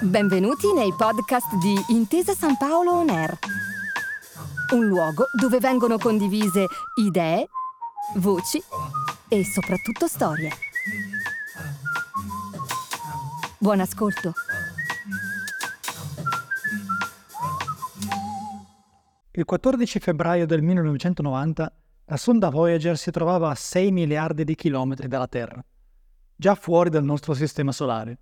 Benvenuti nei podcast di Intesa San Paolo On Air, un luogo dove vengono condivise idee, voci e soprattutto storie. Buon ascolto. Il 14 febbraio del 1990 la sonda Voyager si trovava a 6 miliardi di chilometri dalla Terra, già fuori dal nostro sistema solare.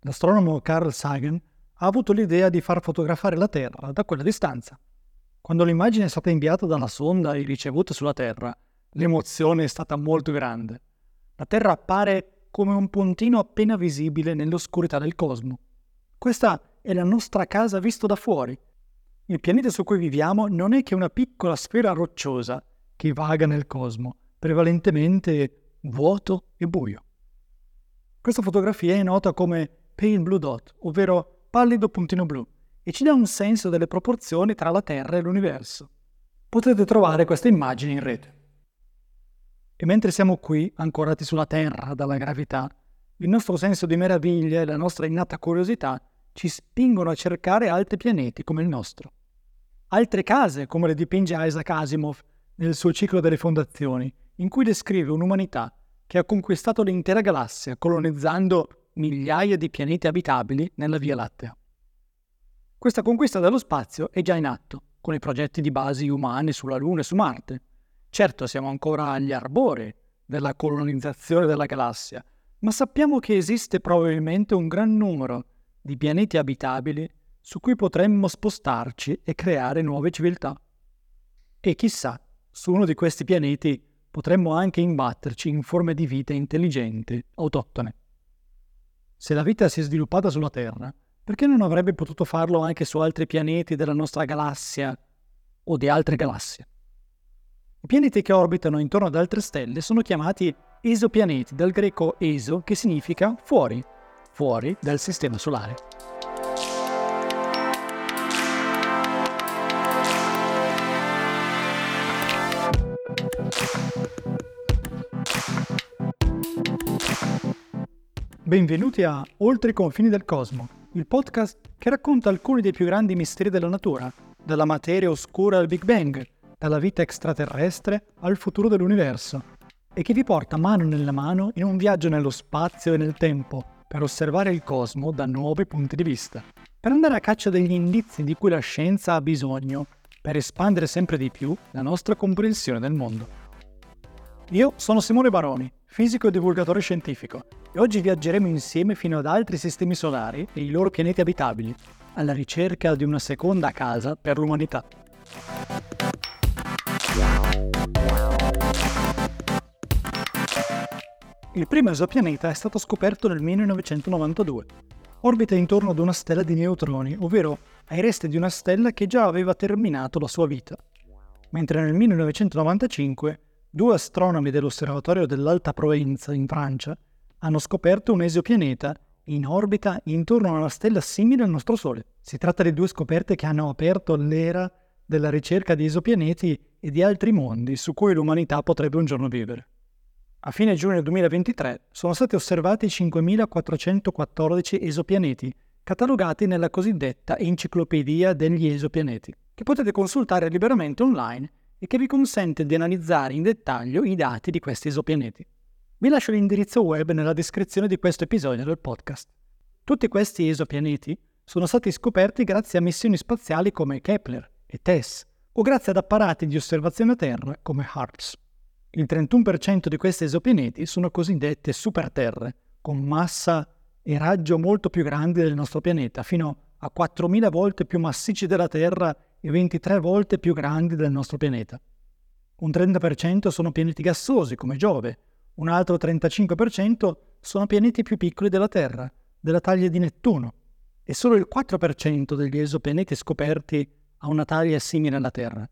L'astronomo Carl Sagan ha avuto l'idea di far fotografare la Terra da quella distanza. Quando l'immagine è stata inviata dalla sonda e ricevuta sulla Terra, l'emozione è stata molto grande. La Terra appare come un puntino appena visibile nell'oscurità del cosmo. Questa è la nostra casa visto da fuori. Il pianeta su cui viviamo non è che una piccola sfera rocciosa che vaga nel cosmo, prevalentemente vuoto e buio. Questa fotografia è nota come Pale Blue Dot, ovvero pallido puntino blu, e ci dà un senso delle proporzioni tra la Terra e l'universo. Potete trovare queste immagini in rete. E mentre siamo qui, ancorati sulla Terra dalla gravità, il nostro senso di meraviglia e la nostra innata curiosità ci spingono a cercare altri pianeti come il nostro. Altre case, come le dipinge Isaac Asimov nel suo ciclo delle fondazioni, in cui descrive un'umanità che ha conquistato l'intera galassia colonizzando migliaia di pianeti abitabili nella Via Lattea. Questa conquista dello spazio è già in atto, con i progetti di basi umane sulla Luna e su Marte. Certo, siamo ancora agli arbori della colonizzazione della galassia, ma sappiamo che esiste probabilmente un gran numero di pianeti abitabili su cui potremmo spostarci e creare nuove civiltà. E chissà, su uno di questi pianeti potremmo anche imbatterci in forme di vita intelligenti, autoctone. Se la vita si è sviluppata sulla Terra, perché non avrebbe potuto farlo anche su altri pianeti della nostra galassia o di altre galassie? I pianeti che orbitano intorno ad altre stelle sono chiamati esopianeti, dal greco eso che significa fuori, fuori dal sistema solare. Benvenuti a Oltre i confini del cosmo, il podcast che racconta alcuni dei più grandi misteri della natura, dalla materia oscura al Big Bang, dalla vita extraterrestre al futuro dell'universo, e che vi porta mano nella mano in un viaggio nello spazio e nel tempo per osservare il cosmo da nuovi punti di vista, per andare a caccia degli indizi di cui la scienza ha bisogno per espandere sempre di più la nostra comprensione del mondo. Io sono Simone Baroni, fisico e divulgatore scientifico, e oggi viaggeremo insieme fino ad altri sistemi solari e i loro pianeti abitabili, alla ricerca di una seconda casa per l'umanità. Il primo esopianeta è stato scoperto nel 1992. Orbita intorno ad una stella di neutroni, ovvero ai resti di una stella che già aveva terminato la sua vita. Mentre nel 1995 due astronomi dell'osservatorio dell'Alta Provenza in Francia hanno scoperto un esopianeta in orbita intorno a una stella simile al nostro Sole. Si tratta di due scoperte che hanno aperto l'era della ricerca di esopianeti e di altri mondi su cui l'umanità potrebbe un giorno vivere. A fine giugno 2023 sono stati osservati 5.414 esopianeti, catalogati nella cosiddetta Enciclopedia degli esopianeti, che potete consultare liberamente online e che vi consente di analizzare in dettaglio i dati di questi esopianeti. Vi lascio l'indirizzo web nella descrizione di questo episodio del podcast. Tutti questi esopianeti sono stati scoperti grazie a missioni spaziali come Kepler e TESS, o grazie ad apparati di osservazione a terra come HARPS. Il 31% di questi esopianeti sono cosiddette superterre, con massa e raggio molto più grandi del nostro pianeta, fino a 4.000 volte più massicci della Terra e 23 volte più grandi del nostro pianeta. Un 30% sono pianeti gassosi come Giove, un altro 35% sono pianeti più piccoli della Terra, della taglia di Nettuno, e solo il 4% degli esopianeti scoperti ha una taglia simile alla Terra.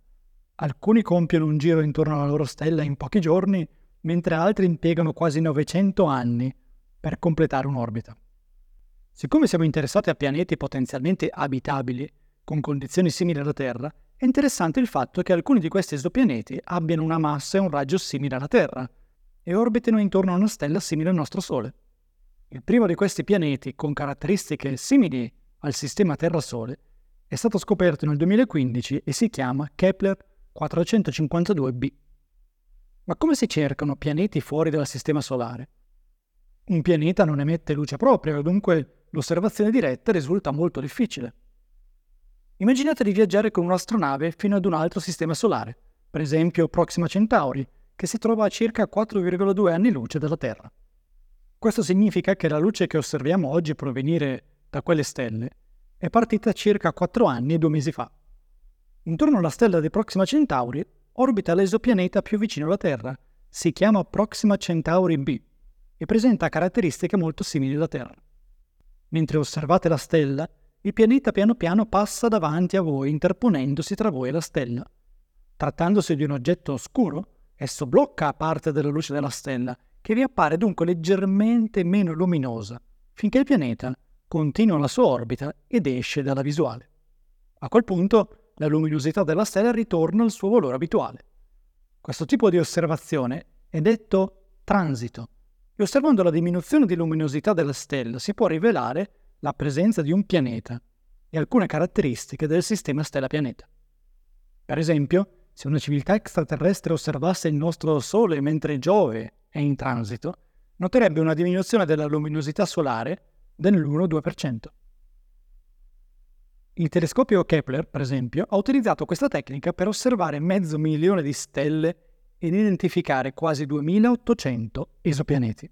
Alcuni compiono un giro intorno alla loro stella in pochi giorni, mentre altri impiegano quasi 900 anni per completare un'orbita. Siccome siamo interessati a pianeti potenzialmente abitabili, con condizioni simili alla Terra, è interessante il fatto che alcuni di questi esopianeti abbiano una massa e un raggio simile alla Terra e orbitino intorno a una stella simile al nostro Sole. Il primo di questi pianeti, con caratteristiche simili al sistema Terra-Sole, è stato scoperto nel 2015 e si chiama Kepler 452b. Ma come si cercano pianeti fuori dal sistema solare? Un pianeta non emette luce propria, dunque l'osservazione diretta risulta molto difficile. Immaginate di viaggiare con un'astronave fino ad un altro sistema solare, per esempio Proxima Centauri, che si trova a circa 4,2 anni luce dalla Terra. Questo significa che la luce che osserviamo oggi provenire da quelle stelle è partita circa 4 anni e 2 mesi fa. Intorno alla stella di Proxima Centauri orbita l'esopianeta più vicino alla Terra, si chiama Proxima Centauri b e presenta caratteristiche molto simili alla Terra. Mentre osservate la stella, il pianeta piano piano passa davanti a voi, interponendosi tra voi e la stella. Trattandosi di un oggetto oscuro, esso blocca parte della luce della stella, che vi appare dunque leggermente meno luminosa, finché il pianeta continua la sua orbita ed esce dalla visuale. A quel punto la luminosità della stella ritorna al suo valore abituale. Questo tipo di osservazione è detto transito e osservando la diminuzione di luminosità della stella si può rivelare la presenza di un pianeta e alcune caratteristiche del sistema stella-pianeta. Per esempio, se una civiltà extraterrestre osservasse il nostro Sole mentre Giove è in transito, noterebbe una diminuzione della luminosità solare dell'1-2%. Il telescopio Kepler, per esempio, ha utilizzato questa tecnica per osservare mezzo milione di stelle ed identificare quasi 2800 esopianeti.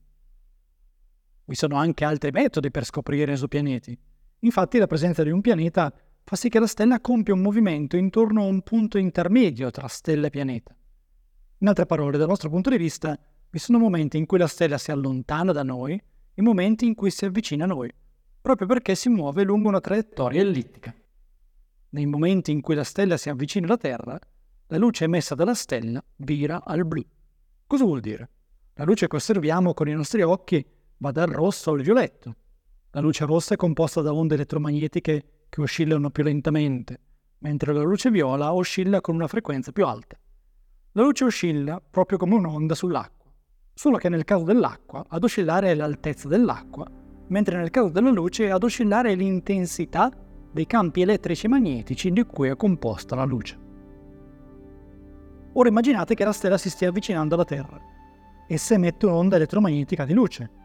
Vi sono anche altri metodi per scoprire esopianeti. Infatti la presenza di un pianeta fa sì che la stella compia un movimento intorno a un punto intermedio tra stella e pianeta. In altre parole, dal nostro punto di vista, vi sono momenti in cui la stella si allontana da noi e momenti in cui si avvicina a noi, proprio perché si muove lungo una traiettoria ellittica. Nei momenti in cui la stella si avvicina alla Terra, la luce emessa dalla stella vira al blu. Cosa vuol dire? La luce che osserviamo con i nostri occhi va dal rosso al violetto. La luce rossa è composta da onde elettromagnetiche che oscillano più lentamente, mentre la luce viola oscilla con una frequenza più alta. La luce oscilla proprio come un'onda sull'acqua, solo che nel caso dell'acqua ad oscillare è l'altezza dell'acqua, mentre nel caso della luce ad oscillare è l'intensità dei campi elettrici e magnetici di cui è composta la luce. Ora immaginate che la stella si stia avvicinando alla Terra. Essa emette un'onda elettromagnetica di luce.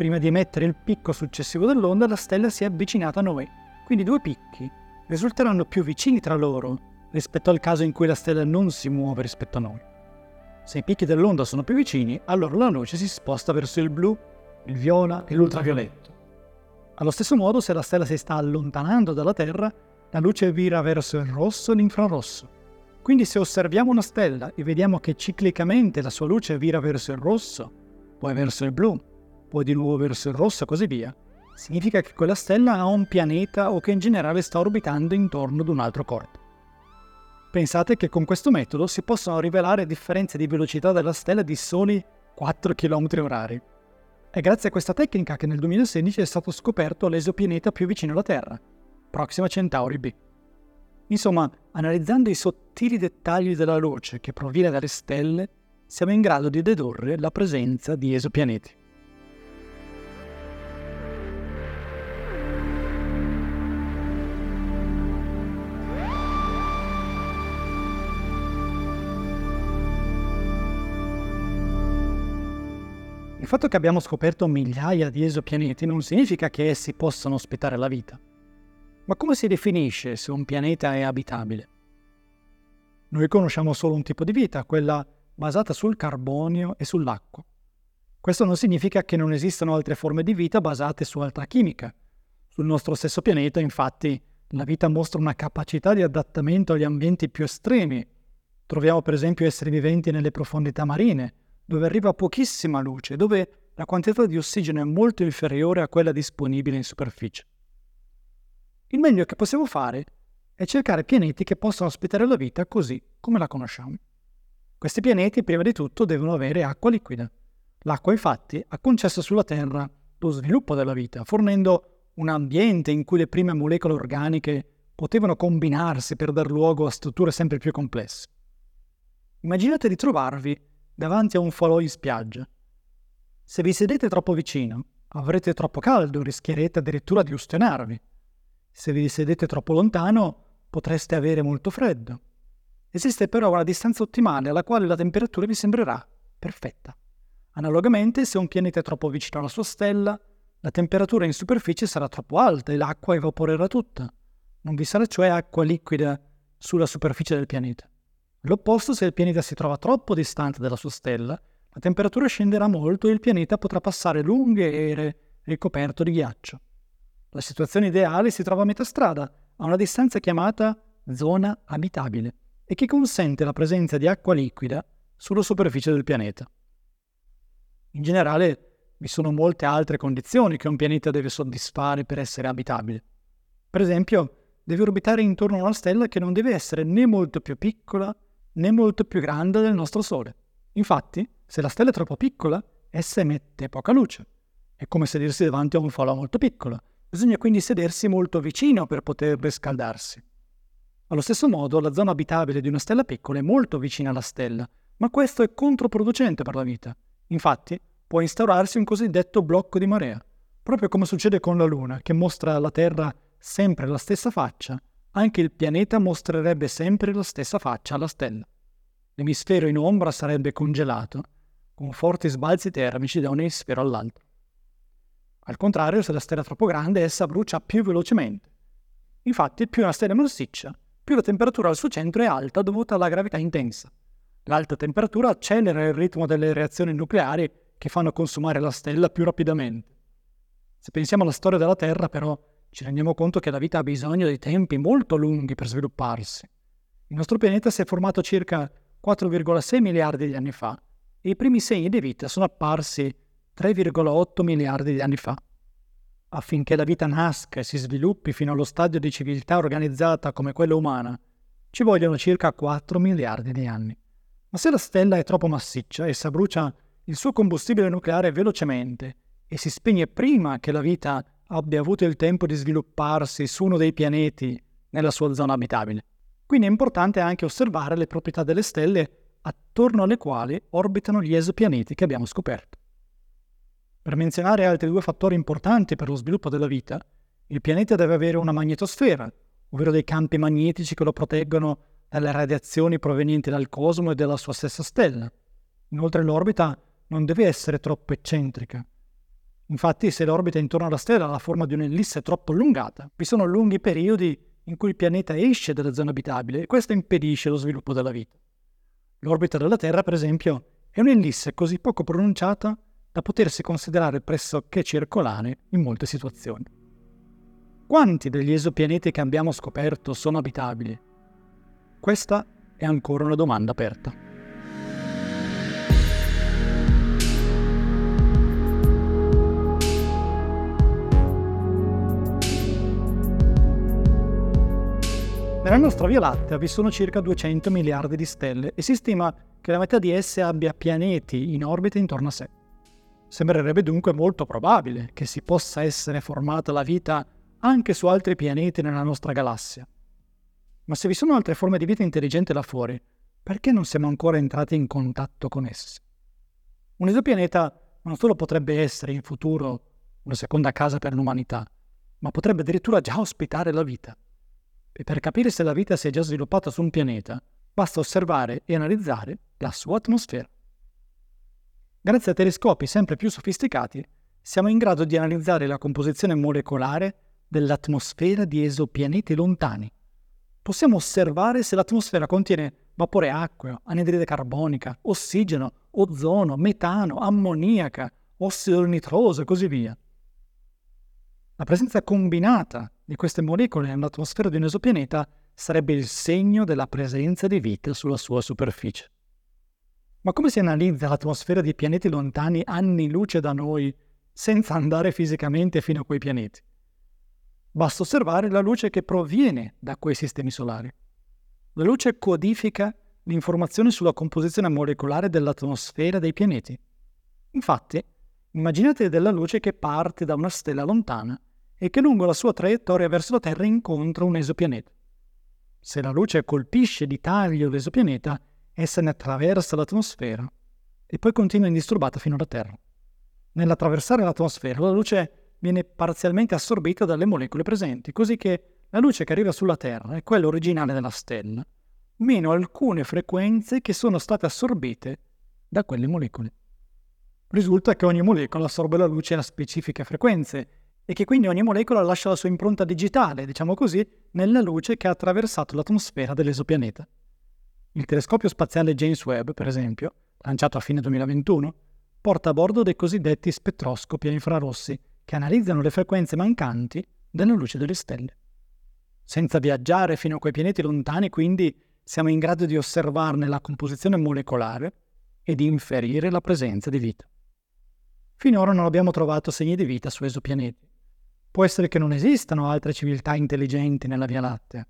Prima di emettere il picco successivo dell'onda, la stella si è avvicinata a noi. Quindi due picchi risulteranno più vicini tra loro rispetto al caso in cui la stella non si muove rispetto a noi. Se i picchi dell'onda sono più vicini, allora la luce si sposta verso il blu, il viola e l'ultravioletto. Allo stesso modo, se la stella si sta allontanando dalla Terra, la luce vira verso il rosso e l'infrarosso. Quindi se osserviamo una stella e vediamo che ciclicamente la sua luce vira verso il rosso, poi verso il blu, poi di nuovo verso il rosso e così via, significa che quella stella ha un pianeta o che in generale sta orbitando intorno ad un altro corpo. Pensate che con questo metodo si possono rivelare differenze di velocità della stella di soli 4 km h È grazie a questa tecnica che nel 2016 è stato scoperto l'esopianeta più vicino alla Terra, Proxima Centauri b. Insomma, analizzando i sottili dettagli della luce che proviene dalle stelle, siamo in grado di dedurre la presenza di esopianeti. Fatto che abbiamo scoperto migliaia di esopianeti non significa che essi possano ospitare la vita. Ma come si definisce se un pianeta è abitabile? Noi conosciamo solo un tipo di vita, quella basata sul carbonio e sull'acqua. Questo non significa che non esistano altre forme di vita basate su altra chimica. Sul nostro stesso pianeta, infatti, la vita mostra una capacità di adattamento agli ambienti più estremi. Troviamo per esempio esseri viventi nelle profondità marine, dove arriva pochissima luce, dove la quantità di ossigeno è molto inferiore a quella disponibile in superficie. Il meglio che possiamo fare è cercare pianeti che possano ospitare la vita così come la conosciamo. Questi pianeti, prima di tutto, devono avere acqua liquida. L'acqua, infatti, ha concesso sulla Terra lo sviluppo della vita, fornendo un ambiente in cui le prime molecole organiche potevano combinarsi per dar luogo a strutture sempre più complesse. Immaginate di trovarvi davanti a un falò in spiaggia. Se vi sedete troppo vicino, avrete troppo caldo, rischierete addirittura di ustionarvi. Se vi sedete troppo lontano, potreste avere molto freddo. Esiste però una distanza ottimale alla quale la temperatura vi sembrerà perfetta. Analogamente, se un pianeta è troppo vicino alla sua stella, la temperatura in superficie sarà troppo alta e l'acqua evaporerà tutta. Non vi sarà cioè acqua liquida sulla superficie del pianeta. L'opposto, se il pianeta si trova troppo distante dalla sua stella, la temperatura scenderà molto e il pianeta potrà passare lunghe ere ricoperto di ghiaccio. La situazione ideale si trova a metà strada, a una distanza chiamata zona abitabile, e che consente la presenza di acqua liquida sulla superficie del pianeta. In generale, vi sono molte altre condizioni che un pianeta deve soddisfare per essere abitabile. Per esempio, deve orbitare intorno a una stella che non deve essere né molto più piccola né molto più grande del nostro Sole. Infatti, se la stella è troppo piccola, essa emette poca luce. È come sedersi davanti a un falò molto piccolo. Bisogna quindi sedersi molto vicino per poter riscaldarsi. Allo stesso modo, la zona abitabile di una stella piccola è molto vicina alla stella, ma questo è controproducente per la vita. Infatti, può instaurarsi un cosiddetto blocco di marea, proprio come succede con la Luna, che mostra alla Terra sempre la stessa faccia, anche il pianeta mostrerebbe sempre la stessa faccia alla stella. L'emisfero in ombra sarebbe congelato, con forti sbalzi termici da un emisfero all'altro. Al contrario, se la stella è troppo grande, essa brucia più velocemente. Infatti, più una stella è massiccia, più la temperatura al suo centro è alta dovuta alla gravità intensa. L'alta temperatura accelera il ritmo delle reazioni nucleari che fanno consumare la stella più rapidamente. Se pensiamo alla storia della Terra, però, ci rendiamo conto che la vita ha bisogno di tempi molto lunghi per svilupparsi. Il nostro pianeta si è formato circa 4,6 miliardi di anni fa e i primi segni di vita sono apparsi 3,8 miliardi di anni fa. Affinché la vita nasca e si sviluppi fino allo stadio di civiltà organizzata come quella umana, ci vogliono circa 4 miliardi di anni. Ma se la stella è troppo massiccia, essa brucia il suo combustibile nucleare velocemente e si spegne prima che la vita abbia avuto il tempo di svilupparsi su uno dei pianeti nella sua zona abitabile. Quindi è importante anche osservare le proprietà delle stelle attorno alle quali orbitano gli esopianeti che abbiamo scoperto. Per menzionare altri due fattori importanti per lo sviluppo della vita, il pianeta deve avere una magnetosfera, ovvero dei campi magnetici che lo proteggono dalle radiazioni provenienti dal cosmo e dalla sua stessa stella. Inoltre l'orbita non deve essere troppo eccentrica. Infatti se l'orbita intorno alla stella ha la forma di un'ellisse troppo allungata, vi sono lunghi periodi in cui il pianeta esce dalla zona abitabile e questo impedisce lo sviluppo della vita. L'orbita della Terra, per esempio, è un'ellisse così poco pronunciata da potersi considerare pressoché circolare in molte situazioni. Quanti degli esopianeti che abbiamo scoperto sono abitabili? Questa è ancora una domanda aperta. Nella nostra Via Lattea vi sono circa 200 miliardi di stelle e si stima che la metà di esse abbia pianeti in orbita intorno a sé. Sembrerebbe dunque molto probabile che si possa essere formata la vita anche su altri pianeti nella nostra galassia. Ma se vi sono altre forme di vita intelligente là fuori, perché non siamo ancora entrati in contatto con esse? Un esopianeta non solo potrebbe essere in futuro una seconda casa per l'umanità, ma potrebbe addirittura già ospitare la vita. E per capire se la vita si è già sviluppata su un pianeta, basta osservare e analizzare la sua atmosfera. Grazie a telescopi sempre più sofisticati, siamo in grado di analizzare la composizione molecolare dell'atmosfera di esopianeti lontani. Possiamo osservare se l'atmosfera contiene vapore acqueo, anidride carbonica, ossigeno, ozono, metano, ammoniaca, ossido nitroso e così via. La presenza combinata di queste molecole nell'atmosfera di un esopianeta sarebbe il segno della presenza di vita sulla sua superficie. Ma come si analizza l'atmosfera di pianeti lontani anni luce da noi senza andare fisicamente fino a quei pianeti? Basta osservare la luce che proviene da quei sistemi solari. La luce codifica l'informazione sulla composizione molecolare dell'atmosfera dei pianeti. Infatti, immaginate della luce che parte da una stella lontana e che lungo la sua traiettoria verso la Terra incontra un esopianeta. Se la luce colpisce di taglio l'esopianeta, essa ne attraversa l'atmosfera e poi continua indisturbata fino alla Terra. Nell'attraversare l'atmosfera la luce viene parzialmente assorbita dalle molecole presenti, così che la luce che arriva sulla Terra è quella originale della stella, meno alcune frequenze che sono state assorbite da quelle molecole. Risulta che ogni molecola assorbe la luce a specifiche frequenze e che quindi ogni molecola lascia la sua impronta digitale, diciamo così, nella luce che ha attraversato l'atmosfera dell'esopianeta. Il telescopio spaziale James Webb, per esempio, lanciato a fine 2021, porta a bordo dei cosiddetti spettroscopi a infrarossi che analizzano le frequenze mancanti della luce delle stelle. Senza viaggiare fino a quei pianeti lontani, quindi, siamo in grado di osservarne la composizione molecolare e di inferire la presenza di vita. Finora non abbiamo trovato segni di vita su esopianeti. Può essere che non esistano altre civiltà intelligenti nella Via Lattea.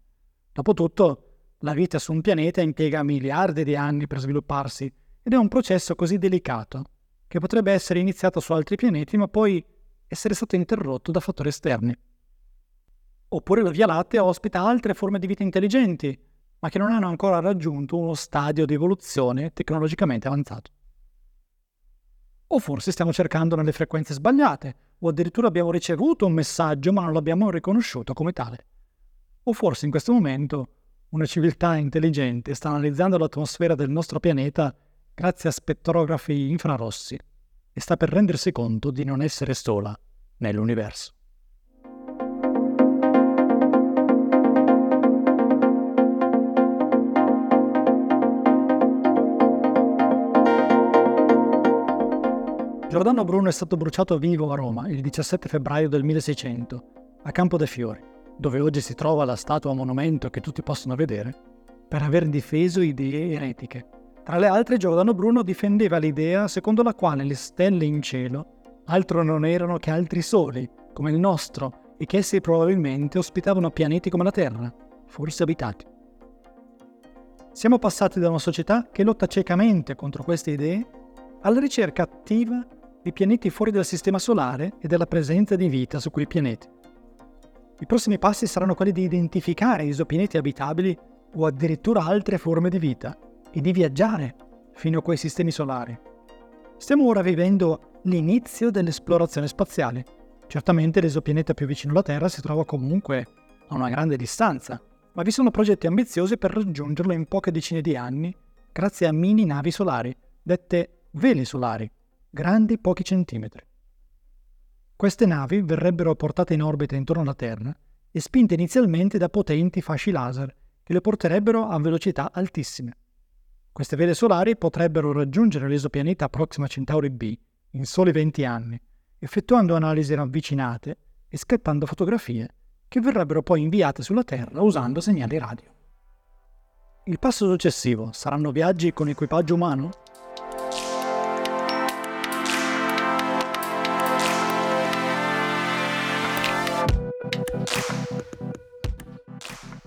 Dopotutto, la vita su un pianeta impiega miliardi di anni per svilupparsi ed è un processo così delicato che potrebbe essere iniziato su altri pianeti ma poi essere stato interrotto da fattori esterni. Oppure la Via Lattea ospita altre forme di vita intelligenti, ma che non hanno ancora raggiunto uno stadio di evoluzione tecnologicamente avanzato. O forse stiamo cercando nelle frequenze sbagliate, o addirittura abbiamo ricevuto un messaggio ma non l'abbiamo riconosciuto come tale. O forse in questo momento una civiltà intelligente sta analizzando l'atmosfera del nostro pianeta grazie a spettrografi infrarossi e sta per rendersi conto di non essere sola nell'universo. Giordano Bruno è stato bruciato vivo a Roma il 17 febbraio del 1600, a Campo dei Fiori, dove oggi si trova la statua monumento che tutti possono vedere, per aver difeso idee eretiche. Tra le altre, Giordano Bruno difendeva l'idea secondo la quale le stelle in cielo altro non erano che altri soli, come il nostro, e che essi probabilmente ospitavano pianeti come la Terra, forse abitati. Siamo passati da una società che lotta ciecamente contro queste idee alla ricerca attiva di pianeti fuori dal Sistema Solare e della presenza di vita su quei pianeti. I prossimi passi saranno quelli di identificare esopianeti abitabili o addirittura altre forme di vita e di viaggiare fino a quei sistemi solari. Stiamo ora vivendo l'inizio dell'esplorazione spaziale. Certamente l'esopianeta più vicino alla Terra si trova comunque a una grande distanza, ma vi sono progetti ambiziosi per raggiungerlo in poche decine di anni grazie a mini navi solari, dette veli solari, grandi pochi centimetri. Queste navi verrebbero portate in orbita intorno alla Terra e spinte inizialmente da potenti fasci laser che le porterebbero a velocità altissime. Queste vele solari potrebbero raggiungere l'esopianeta Proxima Centauri B in soli 20 anni, effettuando analisi ravvicinate e scattando fotografie che verrebbero poi inviate sulla Terra usando segnali radio. Il passo successivo saranno viaggi con equipaggio umano?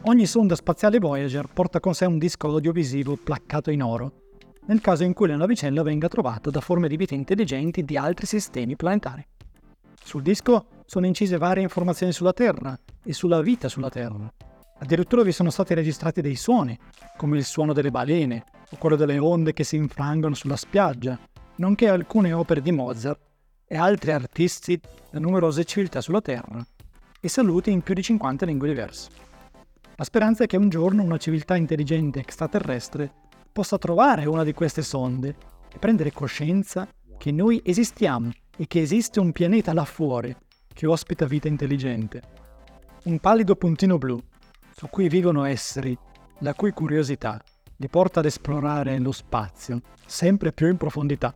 Ogni sonda spaziale Voyager porta con sé un disco audiovisivo placcato in oro, nel caso in cui la navicella venga trovata da forme di vita intelligenti di altri sistemi planetari. Sul disco sono incise varie informazioni sulla Terra e sulla vita sulla Terra. Addirittura vi sono stati registrati dei suoni, come il suono delle balene o quello delle onde che si infrangono sulla spiaggia, nonché alcune opere di Mozart e altri artisti da numerose civiltà sulla Terra, e saluti in più di 50 lingue diverse. La speranza è che un giorno una civiltà intelligente extraterrestre possa trovare una di queste sonde e prendere coscienza che noi esistiamo e che esiste un pianeta là fuori che ospita vita intelligente. Un pallido puntino blu su cui vivono esseri la cui curiosità li porta ad esplorare lo spazio sempre più in profondità.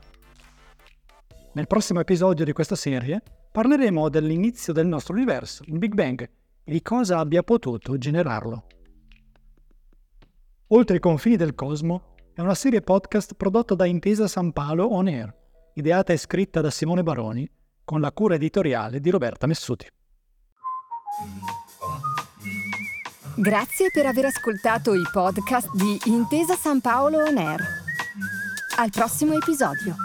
Nel prossimo episodio di questa serie parleremo dell'inizio del nostro universo, il Big Bang, e cosa abbia potuto generarlo. Oltre i confini del cosmo è una serie podcast prodotta da Intesa San Paolo On Air, ideata e scritta da Simone Baroni, con la cura editoriale di Roberta Messuti. Grazie per aver ascoltato i podcast di Intesa San Paolo On Air. Al prossimo episodio.